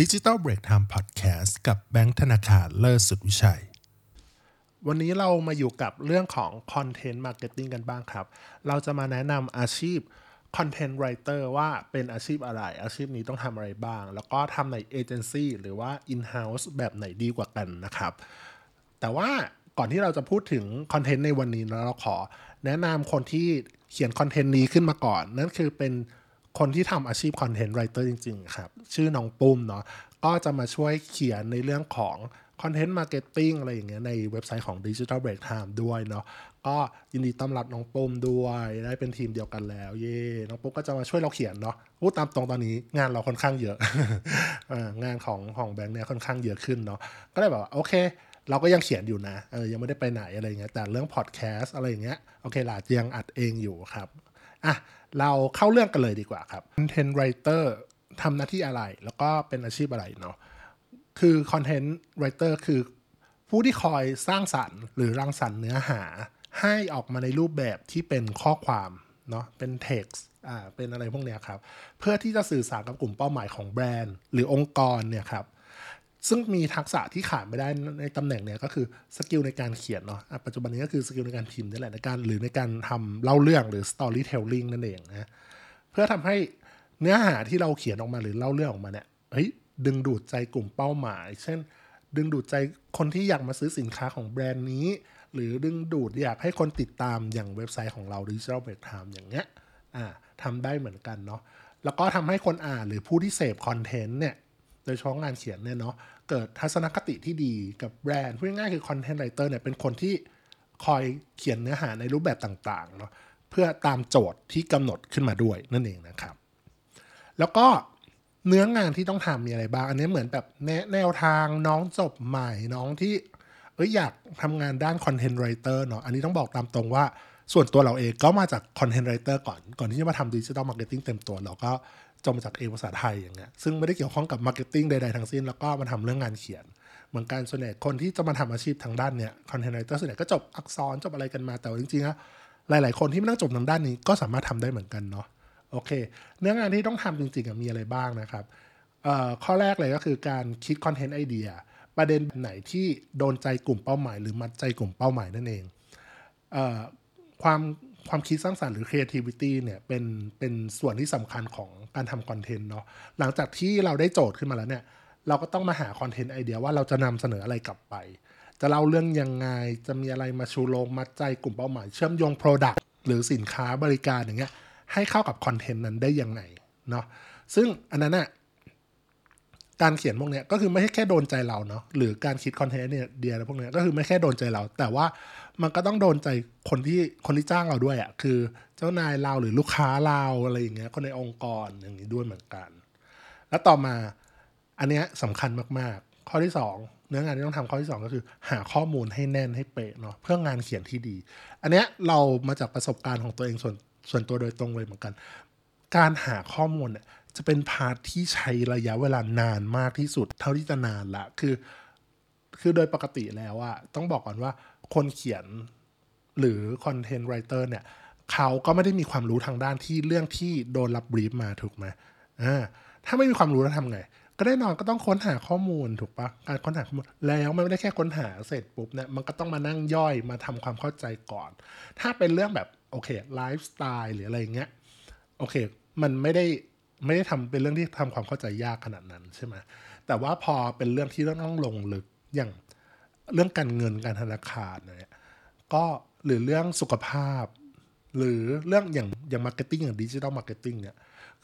ดิจิ t a ลเบรกไทม์พอดแคสต์กับแบงค์ธนาคารเลิศสุดวิชัย วันนี้เรามาอยู่กับเรื่องของ content marketing กันบ้างครับ เราจะมาแนะนำอาชีพ content writer ว่าเป็นอาชีพอะไร อาชีพนี้ต้องทำอะไรบ้าง แล้วก็ทำในเอเจนซี่หรือว่า in-house แบบไหนดีกว่ากันนะครับ แต่ว่าก่อนที่เราจะพูดถึงคอนเทนต์ในวันนี้เราขอ แนะนำคนที่เขียนคอนเทนต์นี้ขึ้นมาก่อน นั่นคือเป็น คนที่ทำอาชีพ content writer จริง ๆ ครับ ชื่อน้องปุ้มเนาะก็จะมาช่วยเขียนในเรื่องของ content marketing อะไรอย่างเงี้ยในเว็บไซต์ของ Digital Break Time ด้วยเนาะก็ยินดีต้อนรับน้องปุ้มด้วยได้เป็นทีมเดียวกันแล้ว เย่น้องปุ้มก็จะมาช่วยเราเขียนเนาะพูดตามตรงตอนนี้งานเราค่อนข้างเยอะงานของของแบงค์เนี่ยค่อนข้างเยอะขึ้นเนาะก็เลยแบบว่าโอเค เราก็ยังเขียนอยู่นะเออยังไม่ได้ไปไหนอะไรเงี้ยแต่เรื่องพอดแคสต์อะไรอย่างเงี้ยโอเคหล่ะยังอัดเองอยู่ครับอะ เราเข้าเรื่องกันเลยดีกว่าครับ Content Writer ทำหน้าที่อะไร แล้วก็เป็นอาชีพอะไรเนาะคือ Content Writer คือผู้ที่คอยสร้างสรรค์ หรือรังสรรค์เนื้อหา ให้ออกมาในรูปแบบที่เป็นข้อความเนาะเป็น text อ่าเป็นอะไรพวกเนี้ยครับ เพื่อที่จะสื่อสารกับกลุ่มเป้าหมายของแบรนด์ หรือองค์กรเนี่ยครับ ซึ่งมีทักษะที่ขาดไม่ได้ในตำแหน่งเนี้ยก็คือ skill ในการเขียนเนาะปัจจุบันนี้ก็คือ skill ในการพิมพ์นี่แหละในการหรือในการทำเล่าเรื่องหรือ storytelling นั่นเองนะเพื่อทำให้เนื้อหาที่เราเขียนออกมาหรือเล่าเรื่องออกมาเนี่ยเฮ้ยดึงดูดใจกลุ่มเป้าหมาย เช่น ดึงดูดใจคนที่อยากมาซื้อสินค้าของแบรนด์นี้ หรือดึงดูดอยากให้คนติดตามอย่างเว็บไซต์ของเรา Digital Break Time อย่างเงี้ยอ่าทำได้เหมือนกันเนาะแล้วก็ทำให้คนอ่านหรือผู้ที่เสพคอนเทนต์เนี่ย โดยเฉพาะงานเขียนเนี่ยเนาะเกิดทัศนคติที่ดีกับแบรนด์พูดง่ายคือ content writer เนี่ยเป็นคนที่คอยเขียนเนื้อหาในรูปแบบต่างๆเนาะเพื่อตามโจทย์ที่กำหนดขึ้นมาด้วยนั่นเองนะครับ แล้วก็เนื้องานที่ต้องทำมีอะไรบ้าง อันนี้เหมือนแบบแนแนวทางน้องจบใหม่น้องที่เอ้ยอยากทำงานด้าน content writer เนาะอันนี้ต้องบอกตามตรงว่าส่วนตัวเราเองก็มาจาก content writer ก่อน ก่อนที่จะมาทำ digital marketing เต็มตัว เราก็ จบมาจากเอกภาษาไทยอย่างเงี้ยซึ่งไม่ได้เกี่ยวข้องกับ marketing ใดๆทั้งสิ้น แล้วก็มาทำเรื่องงานเขียน เหมือนกันส่วนใหญ่คนที่จะมาทำอาชีพทางด้านเนี้ยคอนเทนต์ไรเตอร์ส่วนใหญ่ก็จบอักษรจบอะไรกันมาแต่จริงๆนะหลาย ๆ คนที่ไม่ต้องจบทางด้านนี้ก็สามารถทำได้เหมือนกันเนาะโอเค เนื้องานที่ต้องทำจริงๆมีอะไรบ้างนะครับข้อแรกเลยก็คือการคิดคอนเทนต์ไอเดียประเด็นไหนที่โดนใจกลุ่มเป้าหมาย หรือมัดใจกลุ่มเป้าหมายนั่นเองเอความ ความคิดสร้างสรรค์หรือ creativity เนี่ยเป็นเป็นส่วนที่สำคัญของการทำคอนเทนต์เนาะหลังจากที่เราได้โจทย์ขึ้นมาแล้วเนี่ย เราก็ต้องมาหาคอนเทนต์ไอเดียว่าเราจะนำเสนออะไรกลับไป จะเล่าเรื่องยังไง จะมีอะไรมาชูโรงมัดใจกลุ่มเป้าหมาย เชื่อมโยง Product หรือสินค้าบริการอย่างเงี้ยให้เข้ากับคอนเทนต์นั้นได้ยังไงเนาะซึ่งอันนั้นน่ะ การเขียนพวกนี้ก็คือไม่ใช่แค่โดนใจเราเนาะหรือการคิดคอนเทนต์เนี่ยเดียอะไรพวกนี้ก็คือไม่แค่โดนใจเรา แต่ว่ามันก็ต้องโดนใจคนที่คนที่จ้างเราด้วยอะ่ะคือเจ้านายเราหรือลูกค้าเราอะไรอย่างเงี้ยคนในองค์กรอย่างนี้ด้วยเหมือนกัน แล้วต่อมาอันเนี้ยสำคัญมากๆ ข้อที่ 2 เนื้องานที่ต้องทำข้อที่ 2 ก็คือ หาข้อมูลให้แน่นให้เป๊ะเนาะเพื่องานเขียนที่ดี อันเนี้ยเรามาจากประสบการณ์ของตัวเองส่วนส่วนตัวโดยตรงเลยเหมือนกัน การหาข้อมูลเนี่ย จะเป็น part ที่ใช้ระยะเวลานานมากที่สุด เท่าที่จะนานละคือ คือโดยปกติแล้วอะต้องบอกก่อนว่าคนเขียนหรือคอนเทนต์ไรเตอร์เนี่ย เขาก็ไม่ได้มีความรู้ทางด้านที่เรื่องที่โดนรับบรีฟมาถูกไหมอ่าถ้าไม่มีความรู้แล้วทำไง ก็แน่นอนก็ต้องค้นหาข้อมูลถูกปะการค้นหาข้อมูลแล้วมันไม่ได้แค่ค้นหาเสร็จปุ๊บเนี่ยมันก็ต้องมานั่งย่อยมาทำความเข้าใจก่อน ถ้าเป็นเรื่องแบบโอเคไลฟ์สไตล์หรืออะไรเงี้ยโอเค มันไม่ได้ ไม่ได้ทำเป็นเรื่องที่ทำความเข้าใจยากขนาดนั้นใช่ไหมแต่ว่าพอเป็นเรื่องที่ต้องลงลึกอย่างเรื่องการเงินการธนาคารเนี่ยก็หรือเรื่องสุขภาพ หรือเรื่องอย่างอย่าง marketing อย่าง digital marketing เนี่ย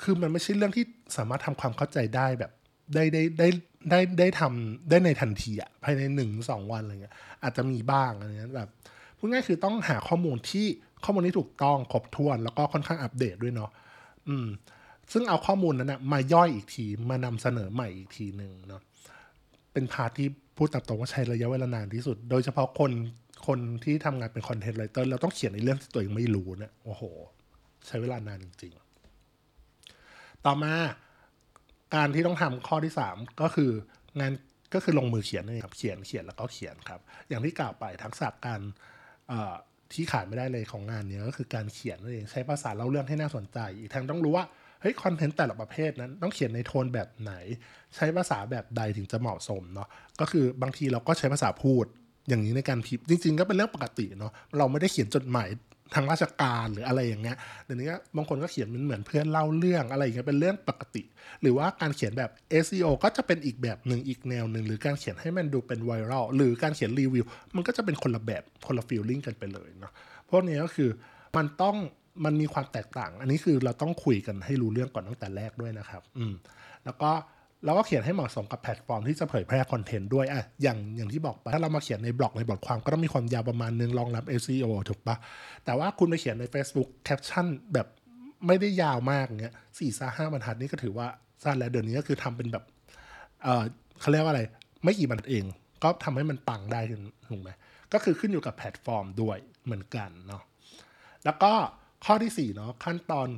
คือมันไม่ใช่เรื่องที่สามารถทำความเข้าใจได้แบบได้ได้ได้ได้ได้ทำได้ในทันทีอะภายในหนึ่งสองวันอะไรเงี้ยอาจจะมีบ้างอะไรเงี้ยแบบพูดง่ายคือต้องหาข้อมูลที่ข้อมูลที่ถูกต้องครบถ้วน แล้วก็ค่อนข้างอัปเดตด้วยเนาะอืม ซึ่งเอาข้อมูลนั้นนะมาย่อยอีกทีมานำเสนอใหม่อีกทีหนึ่งเนาะเป็น part ที่พูดตามตรงว่าใช้ระยะเวลานานที่สุด โดยเฉพาะคนคนที่ทำงานเป็น content writer เราต้องเขียนในเรื่องที่ตัวเองไม่รู้เนี่ยโอ้โห ใช้เวลานานจริง ๆ ต่อมาการที่ต้องทำข้อที่สามก็คืองานก็คือลงมือเขียนนี่ครับเขียนเขียนแล้วก็เขียนครับ อย่างที่กล่าวไปทักษะการที่ขาดไม่ได้เลยของงานนี้ก็คือการเขียนนั่นเองใช้ภาษาเล่าเรื่องให้น่าสนใจ อีกทั้งต้องรู้ว่า เฮ้ยคอนเทนต์แต่ละประเภทนั้นต้องเขียนในโทนแบบไหน ใช้ภาษาแบบใดถึงจะเหมาะสมเนาะก็คือบางทีเราก็ใช้ภาษาพูดอย่างนี้ในการพิมพ์จริง ๆ ก็เป็นเรื่องปกติเนาะเราไม่ได้เขียนจดหมายทางราชการหรืออะไรอย่างเงี้ยเดี๋ยวนี้บางคนก็เขียนเหมือนเพื่อนเล่าเรื่องอะไรอย่างเงี้ยเป็นเรื่องปกติ หรือว่าการเขียนแบบ SEO ก็จะเป็นอีกแบบหนึ่งอีกแนวหนึ่งหรือการเขียนให้มันดูเป็นไวรัลหรือการเขียนรีวิวมันก็จะเป็นคนละแบบคนละ feeling กันไปเลยเนาะพวกนี้ก็คือมันต้อง มันมีความแตกต่าง อันนี้คือเราต้องคุยกันให้รู้เรื่องก่อนตั้งแต่แรกด้วยนะครับ อืม แล้วก็เราก็เขียนให้เหมาะสมกับแพลตฟอร์มที่จะเผยแพร่คอนเทนต์ด้วยอะอย่างอย่างที่บอกไปถ้าเรามาเขียนในบล็อกในบทความก็ต้องมีความยาวประมาณนึงรองรับ SEO ถูกปะแต่ว่าคุณไปเขียนใน Facebook caption แบบไม่ได้ยาวมากเงี้ยสี่ซาห้าบรรทัดนี่ก็ถือว่าสั้นแล้วเดี๋ยวนี้ก็คือทำเป็นแบบเออเขาเรียกว่าอะไร ไม่กี่บรรทัดเอง ก็ทำให้มันปังได้ถูกไหมก็คือขึ้นอยู่กับแพลตฟอร์มด้วยเหมือนกันเนาะแล้วก็ ข้อที่ 4 เนาะขั้นตอน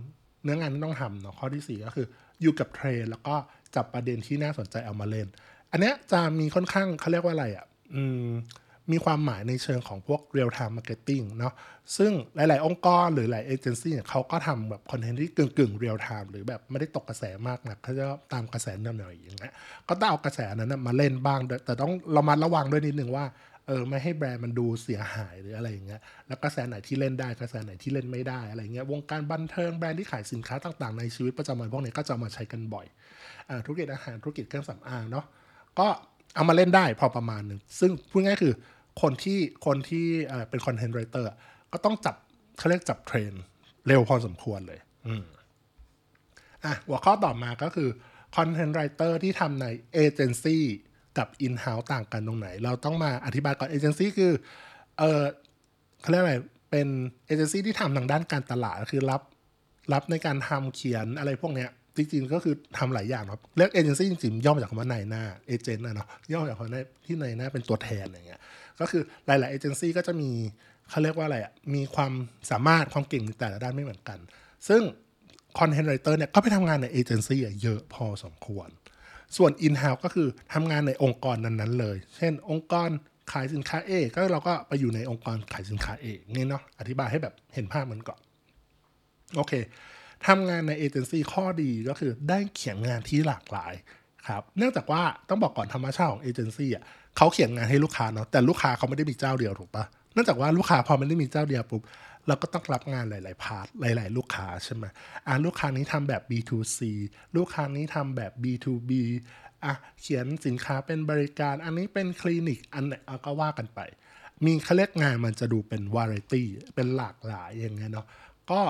เนื้องานที่ต้องทำเนาะข้อที่ 4 ก็คืออยู่กับเทรนด์แล้วก็จับประเด็นที่น่าสนใจเอามาเล่น อันเนี้ยจะมีค่อนข้างเขาเรียกว่าอะไรอะ่ะมีความหมายในเชิงของพวก real time marketing เนาะซึ่งหลาย ๆ องค์กรหรือหลายเอเจนซี่เนี่ยเขาก็ทำแบบคอนเทนต์ที่กึ่งกึ่ง real time หรือแบบไม่ได้ตกกระแสมากนะเขาจะตามกระแสนิดหน่อยอย่างเงี้ยก็ต้องเอากระแสนั้นมาเล่นบ้าง แต่ต้องเรามาระวังด้วยนิดนึงว่า เออไม่ให้แบรนด์มันดูเสียหายหรืออะไรอย่างเงี้ยแล้วกระแสไหนที่เล่นได้กระแสไหนที่เล่นไม่ได้อะไรเงี้ยวงการบันเทิงแบรนด์ที่ขายสินค้าต่างๆ ในชีวิตประจำวันพวกนี้ก็จะมาใช้กันบ่อยอธุรกิจอาหารธุรกิจเครื่องสำอางเนาะก็เอามาเล่นได้พอประมาณหนึ่งซึ่งพูดง่ายคือคนที่คนที่เป็นคอนเทนต์ไรเตอร์ก็ต้องจับเขาเรียกจับเทรนเร็วพอสมควรเลยอืมอะหัวข้อต่อมาก็คือ content writer ที่ทำในเอเจนซี่ กับ in-house ต่างกันตรงไหน เราต้องมาอธิบายก่อนเอเจนซี่คือเออเขาเรียกอะไรเป็นเอเจนซี่ที่ทำทางด้านการตลาดคือรับรับในการทำเขียนอะไรพวกเนี้ยจริงๆก็คือทำหลายอย่างครับเรียกเอเจนซี่จริงๆย่อมาจากคำว่านายหน้า agent นะเนาะย่อมาจากคำว่าที่นายหน้าเป็นตัวแทนอย่างเงี้ยก็คือหลายๆเอเจนซี่ก็จะมีเขาเรียกว่าอะไรอะมีความสามารถความเก่งในแต่ละด้านไม่เหมือนกัน ซึ่ง content writer เนี่ยก็ไปทำงานในเอเจนซี่เยอะพอสมควร ส่วน in-house ก็คือทำงานในองค์กรนั้นๆเลย เช่น องค์กรขายสินค้า A ก็เราก็ไปอยู่ในองค์กรขายสินค้า A นี่เนาะอธิบายให้แบบเห็นภาพมันก่อนโอเคทำงานในเอเจนซี่ข้อดีก็คือได้เขียนงานที่หลากหลายครับเนื่องจากว่าต้องบอกก่อนธรรมชาติของเอเจนซี่อะเขาเขียนงานให้ลูกค้าเนาะแต่ลูกค้าเขาไม่ได้มีเจ้าเดียวถูกปะเนื่องจากว่าลูกค้าพอไม่ได้มีเจ้าเดียวปุ๊บ เราก็ต้องรับงานหลาย ๆ พาร์ทหลาย ๆ ลูกค้าใช่ไหมอ่าลูกค้านี้ทำแบบ B2C ลูกค้านี้ทำแบบ B2B อะเขียนสินค้าเป็นบริการ อันนี้เป็นคลินิกอันไหนก็ว่ากันไป มีเขาเรียกงานมันจะดูเป็นวาไรตี้เป็นหลากหลายอย่างเงี้ยเนาะก็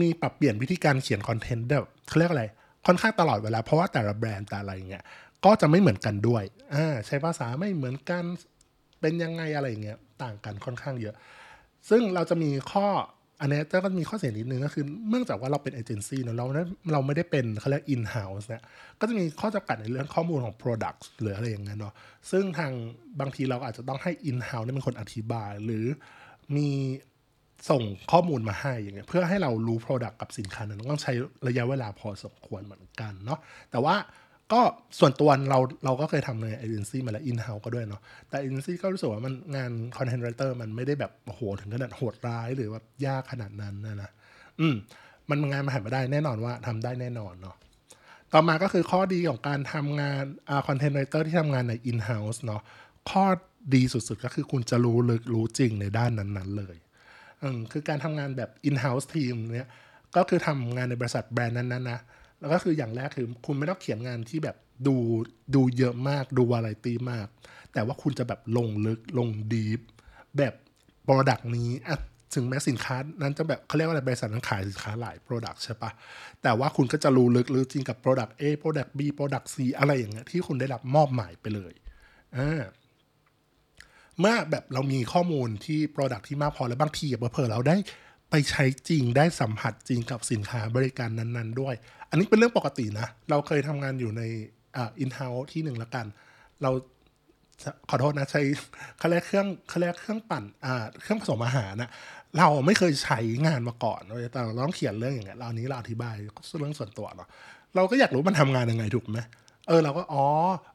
มีปรับเปลี่ยนวิธีการเขียนคอนเทนต์แบบเขาเรียกอะไรค่อนข้างตลอดเวลาเพราะว่าแต่ละแบรนด์แต่อะไรเงี้ยก็จะไม่เหมือนกันด้วยอ่าใช้ภาษาไม่เหมือนกันเป็นยังไงอะไรเงี้ยต่างกันค่อนข้างเยอะ ซึ่งเราจะมีข้ออันนี้ก็มีข้อเสียนิดนึงก็คือ เนื่องจากว่าเราเป็นเอเจนซี่เนาะเราเราไม่ได้เป็นเขาเรียกอินเฮ้าส์เนี่ยก็จะมีข้อจำกัดในเรื่องข้อมูลของ Product หรืออะไรอย่างเงี้ยเนาะซึ่งทางบางทีเราอาจจะต้องให้อินเฮ้าส์นี่เป็นคนอธิบาย หรือมีส่งข้อมูลมาให้อย่างเงี้ยเพื่อให้เรารู้ Product กับสินค้านั้นต้องใช้ระยะเวลาพอสมควรเหมือนกันเนาะแต่ว่า ก็ส่วนตัวเราเราก็เคยทำในเอเจนซี่มาแล้ว in-house ก็ด้วยเนาะแต่เอเจนซี่ก็รู้สึกว่ามันงาน content writer มันไม่ได้แบบโหถึงขนาดโหดร้ายหรือว่ายากขนาดนั้นนะนะอืมมันงานมาหันมาได้แน่นอนว่าทำได้แน่นอนเนาะต่อมาก็คือข้อดีของการทำงานอ่า content writer ที่ทำงานใน in-house เนาะข้อดีสุดๆ ก็คือคุณจะรู้ลึกรู้จริงในด้านนั้นๆเลยอืมคือการทำงานแบบ in-house team เนี้ยก็คือทำงานในบริษัทแบรนด์นั้นๆนะ แล้วก็คืออย่างแรกคือคุณไม่ต้องเขียนงานที่แบบดูดูเยอะมากดูวาไรตี้มาก แต่ว่าคุณจะแบบลงลึกลง deep แบบ product นี้อะถึงแม้สินค้านั้นจะแบบเขาเรียกว่าอะไรบริษัทนั้นขายสินค้าหลาย product ใช่ปะแต่ว่าคุณก็จะรู้ลึกลึกจริงกับโปรดักต์ A โปรดักต์ B โปรดักต์ C อะไรอย่างเงี้ยที่คุณได้รับมอบหมายไปเลยอ่าเมื่อแบบเรามีข้อมูลที่ product ที่มากพอแล้วบางทีเผลอเราได้ ไปใช้จริงได้สัมผัสจริงกับสินค้าบริการนั้นๆ ด้วย อันนี้เป็นเรื่องปกตินะ เราเคยทำงานอยู่ในอ่า in-house ที่หนึ่งละกัน เราขอโทษนะใช้เขาเรียกเครื่องเขาเรียกเครื่องปั่นอ่าเครื่องผสมอาหารนะเราไม่เคยใช้งานมาก่อนแต่เราต้องเขียนเรื่องอย่างเงี้ยเรานี้เราอธิบายเรื่องส่วนตัวเนาะเราก็อยากรู้มันทำงานยังไงถูกไหม เออเราก็อ๋อ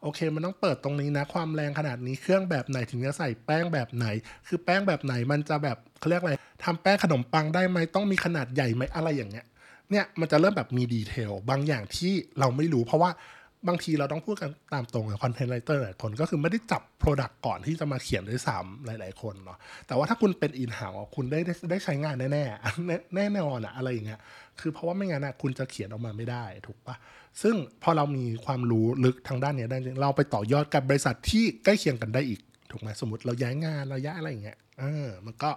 โอเค มันต้องเปิดตรงนี้นะ ความแรงขนาดนี้เครื่องแบบไหนถึงจะใส่แป้งแบบไหน คือแป้งแบบไหนมันจะแบบเขาเรียกอะไรทำแป้งขนมปังได้ไหมต้องมีขนาดใหญ่ไหมอะไรอย่างเงี้ยเนี่ยมันจะเริ่มแบบมี detail บางอย่างที่เราไม่รู้เพราะว่า บางทีเราต้องพูดกันตามตรงกับ content writer หลายคนก็คือไม่ได้จับ Product ก่อนที่จะมาเขียนด้วยซ้ำหลายๆคนเนาะแต่ว่าถ้าคุณเป็น in-house คุณได้ได้ได้ใช้งานแน่ๆแน่แน่นอนอะอะไรอย่างเงี้ยคือเพราะว่าไม่งั้นอะคุณจะเขียนออกมาไม่ได้ถูกปะซึ่งพอเรามีความรู้ลึกทางด้านเนี้ยได้จริงเราไปต่อยอดกับบริษัทที่ใกล้เคียงกันได้อีกถูกไหมสมมติเราย้ายงานเราย้ายอะไรอย่างเงี้ยเออมันก็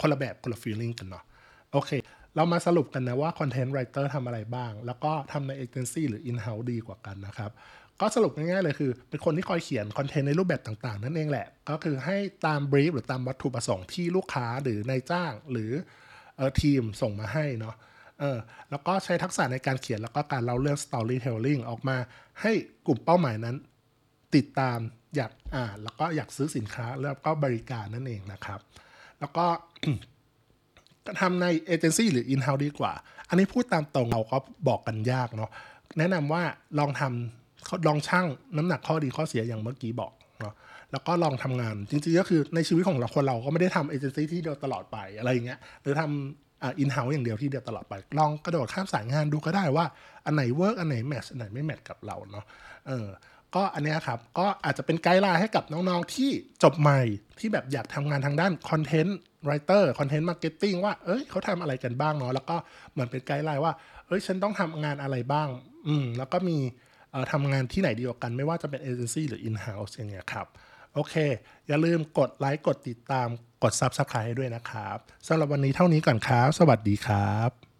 คนละแบบคนละ feeling กันเนาะโอเค เรามาสรุปกันนะว่า content writer ทำอะไรบ้าง แล้วก็ทำในเอเจนซี่หรือ in-house ดีกว่ากันนะครับ ก็สรุปง่ายๆเลยคือ เป็นคนที่คอยเขียน content ในรูปแบบต่างๆ นั่นเองแหละ ก็คือให้ตาม brief หรือตามวัตถุประสงค์ที่ลูกค้าหรือนายจ้างหรือเออทีมส่งมาให้เนาะเออแล้วก็ใช้ทักษะในการเขียนแล้วก็การเล่าเรื่อง storytelling ออกมา ให้กลุ่มเป้าหมายนั้นติดตามอยากอ่านแล้วก็อยากซื้อสินค้าแล้วก็บริการนั่นเองนะครับ แล้วก็ ทำในเอเจนซี่หรืออินเฮ้าดีกว่า อันนี้พูดตามตรงเราก็บอกกันยากเนาะแนะนำว่าลองทำลองชั่งน้ำหนักข้อดีข้อเสียอย่างเมื่อกี้บอกเนาะแล้วก็ลองทำงานจริงๆก็คือในชีวิตของเราคนเราก็ไม่ได้ทำเอเจนซี่ที่เดียวตลอดไปอะไรอย่างเงี้ยหรือทำอินเฮ้าอย่างเดียวที่เดียวตลอดไป ลองกระโดดข้ามสายงานดูก็ได้ว่าอันไหน work อันไหน match อันไหนไม่ match กับเราเนาะเออ ก็อันเนี้ยครับ ก็อาจจะเป็น guideline ให้กับน้องๆที่จบใหม่ที่แบบอยากทำงานทางด้าน content writer content marketing ว่าเอ้ยเขาทำอะไรกันบ้างเนาะแล้วก็เหมือนเป็น guideline ว่า เอ้ยฉันต้องทำงานอะไรบ้าง อืมแล้วก็มีเอ่อทำงานที่ไหนดีกว่ากัน ไม่ว่าจะเป็นเอเจนซี่หรือ in-house อย่างเงี้ยครับโอเค อย่าลืมกดไลค์กดติดตามกด Subscribe ให้ด้วยนะครับสำหรับวันนี้เท่านี้ก่อนครับ สวัสดีครับ